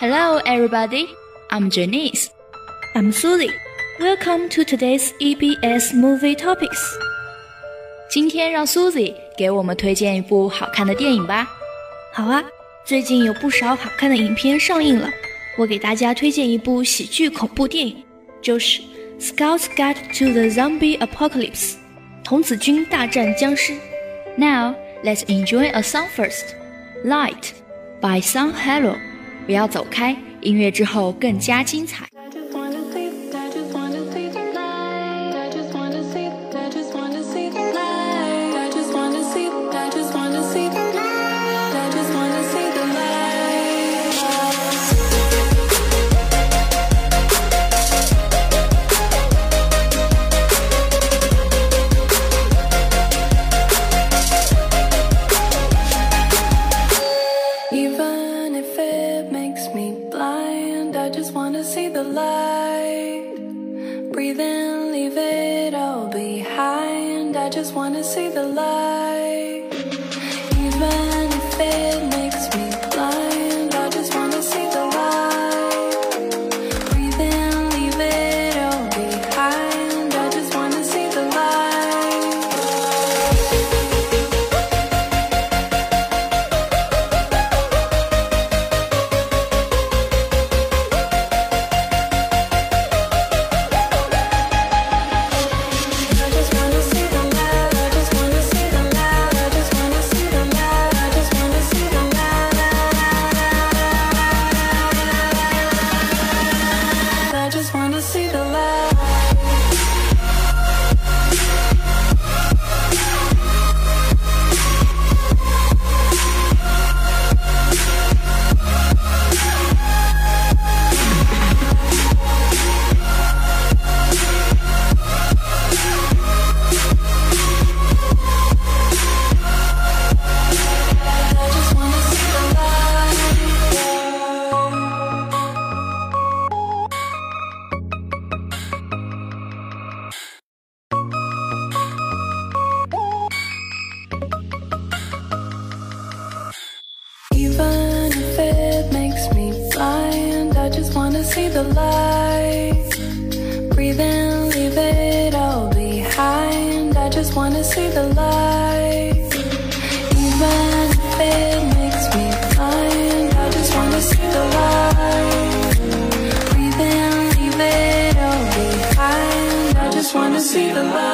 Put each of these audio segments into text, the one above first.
Hello, everybody. I'm Janice. I'm Susie. Welcome to today's EBS movie topics. 今天让 Susie 给我们推荐一部好看的电影吧。好啊，最近有不少好看的影片上映了。我给大家推荐一部喜剧恐怖电影，就是《Scout's Guide to the Zombie Apocalypse，童子军大战僵尸。Now let's enjoy a song first, "Light" by San Holo. 不要走开，音乐之后更加精彩。The light. Breathe in, leave it all behind. I just wanna see the light. Even if it makes me blind, I just wanna see the light. Breathe in, leave it all behind. I just wanna see the light.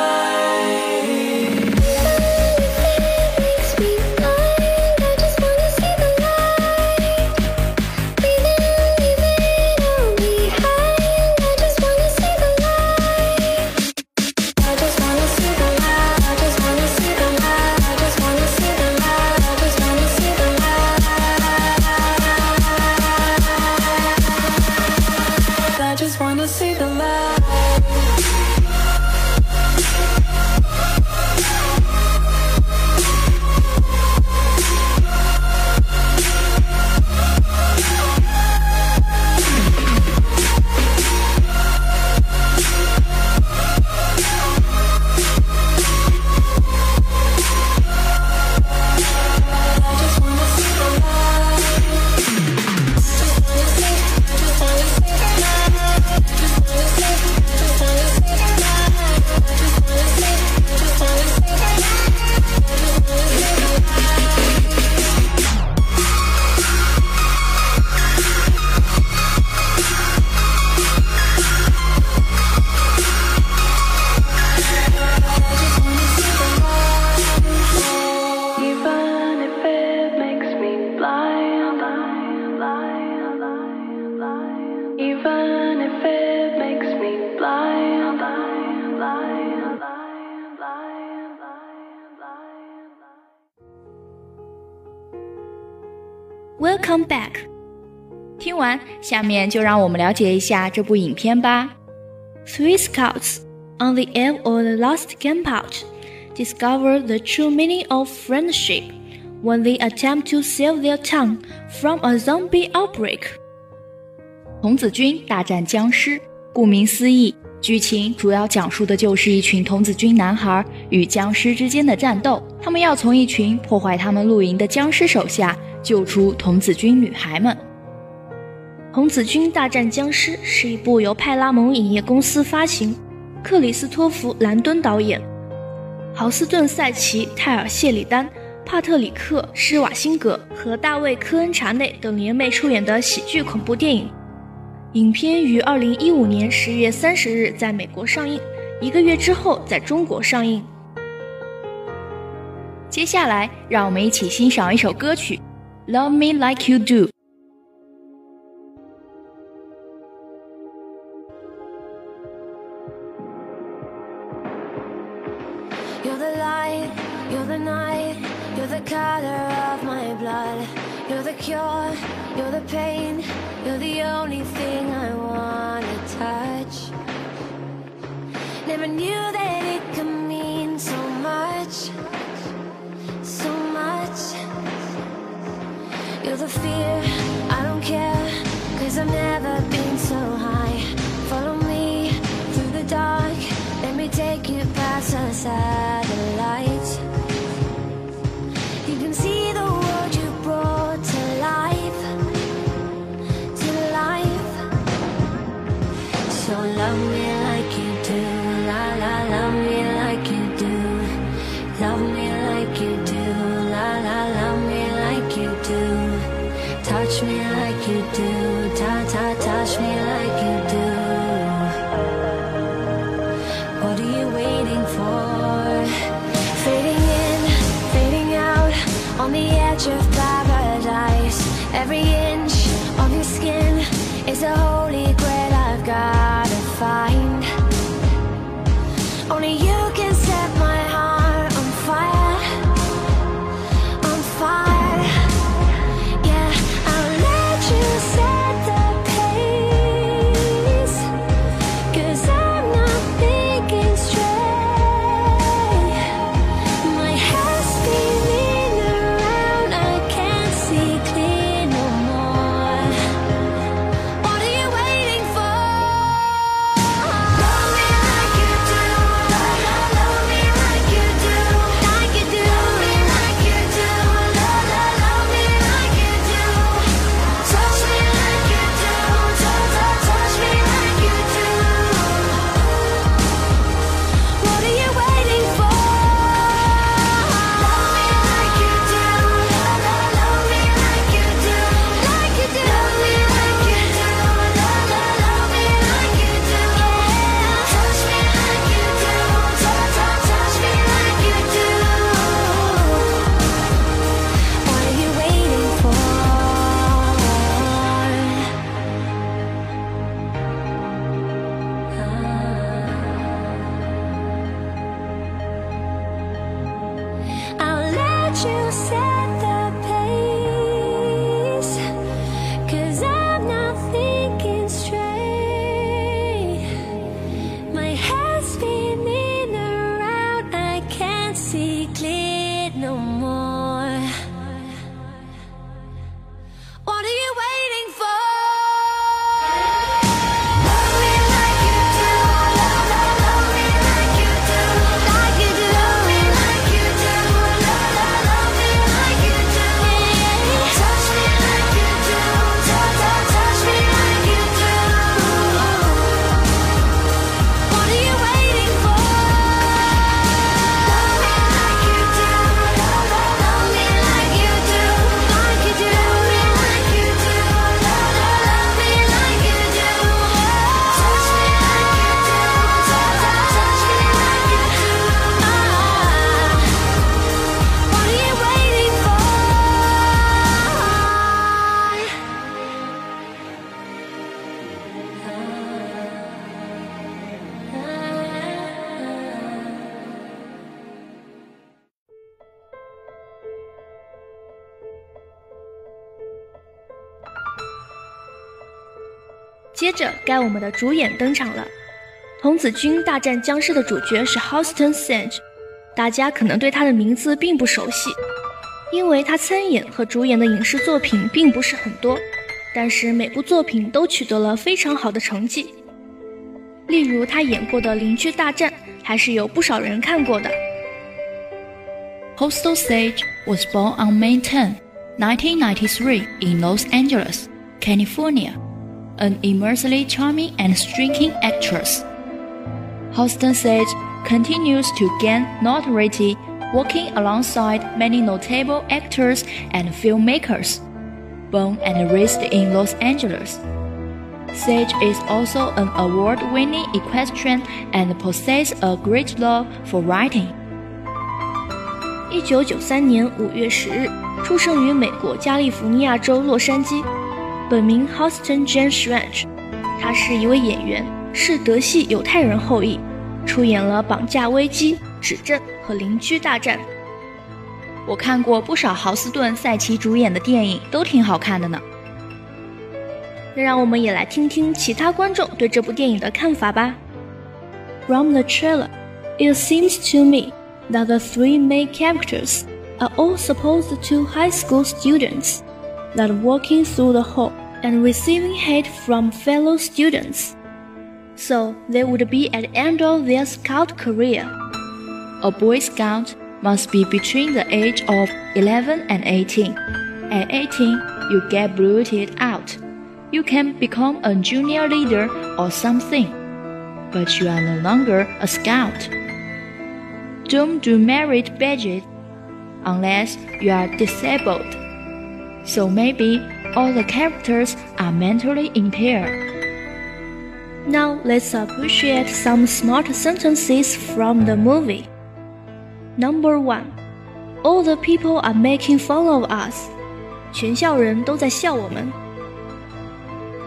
Welcome back. 听完，下面就让我们了解一下这部影片吧。Three scouts on the eve of the last campout discover the true meaning of friendship when they attempt to save their town from a zombie outbreak. 童子军大战僵尸，顾名思义，剧情主要讲述的就是一群童子军男孩与僵尸之间的战斗。他们要从一群破坏他们露营的僵尸手下救出童子军女孩们。童子军大战僵尸是一部由派拉蒙影业公司发行，克里斯托弗·兰敦导演，豪斯顿·塞奇、泰尔·谢里丹、帕特里克·施瓦辛格和大卫·科恩查内等联袂出演的喜剧恐怖电影。影片于二零一五年十月三十日在美国上映，一个月之后在中国上映。接下来，让我们一起欣赏一首歌曲《Love Me Like You do. You're the light, you're the night, you're the color of my blood. You're the cure, you're the pain, you're the only thing I wanna touch. Never knew that it could mean so much, The fear, I don't care, cause I've never been so high. What are you waiting for? Fading in, fading out, on the edge of paradise. Every inch of your skin is a holy grail I've gotta find. 接着，该我们的主演登场了。童子军大战僵尸的主角是 Houston Sage，大家可能对他的名字并不熟悉，因为他参演和主演的影视作品并不是很多，但是每部作品都取得了非常好的成绩。例如他演过的《邻居大战》，还是有不少人看过的。Hostel Sage was born on May 10, 1993 in Los Angeles, California. an immensely charming and striking actress. Halston Sage continues to gain notoriety working alongside many notable actors and filmmakers. Born and raised in Los Angeles, Sage is also an award-winning equestrian and possesses a great love for writing. 一九九三年五月十日，出生于美国加利福尼亚州洛杉矶， 本名 Houston Jane Strange。他是一位演员，是德系犹太人后裔，出演了《绑架危机》《指证》和《邻居大战》。我看过不少豪斯顿·赛奇主演的电影，都挺好看的呢。那让我们也来听听其他观众对这部电影的看法吧。From the trailer, it seems to me that the three main characters are all supposed to high school students that walking through the hall and receiving hate from fellow students. So they would be at the end of their scout career. A Boy Scout must be between the age of 11 and 18. At 18, you get booted out. You can become a junior leader or something, but you are no longer a scout. Don't do merit badges unless you are disabled So maybe all the characters are mentally impaired. Now let's appreciate some smart sentences from the movie. Number one, all the people are making fun of us. 全校人都在笑我们。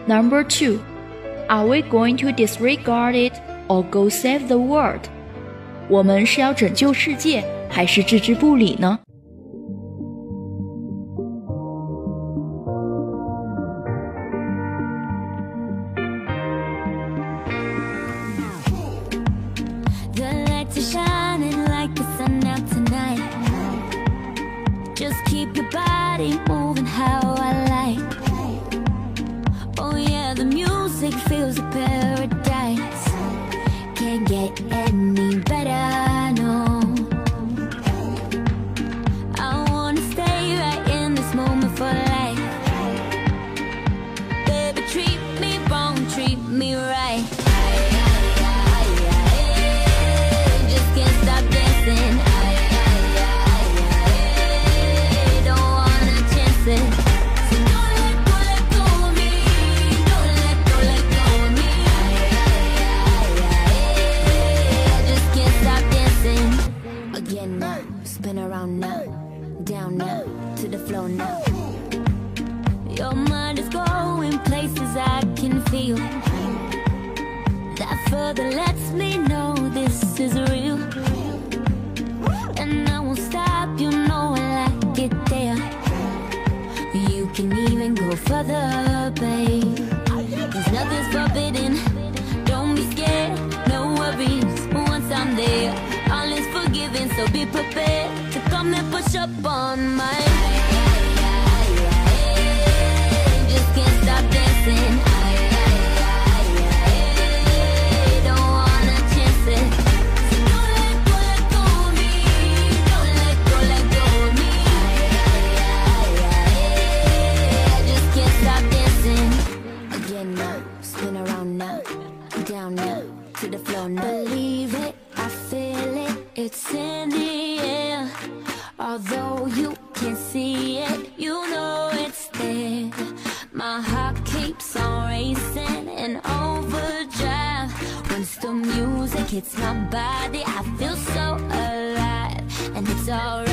Number two, are we going to disregard it or go save the world? 我们是要拯救世界，还是置之不理呢 feels the pain？further, babe. Cause nothing's forbidden. Don't be scared, no worries. Once I'm there, all is forgiven. So be prepared to come and push up on my. Just can't stop dancing. It's in the air. Although you can't see it, you know it's there. My heart keeps on racing in overdrive. Once the music hits my body, I feel so alive, and it's alright.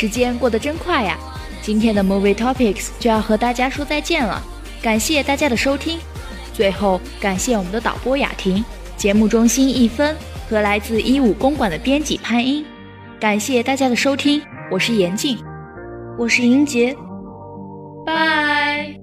时间过得真快呀！今天的 Movie Topics 就要和大家说再见了，感谢大家的收听。最后，感谢我们的导播雅婷，节目中心一分和来自一五公馆的编辑潘英。感谢大家的收听，我是严静。我是莹洁，拜。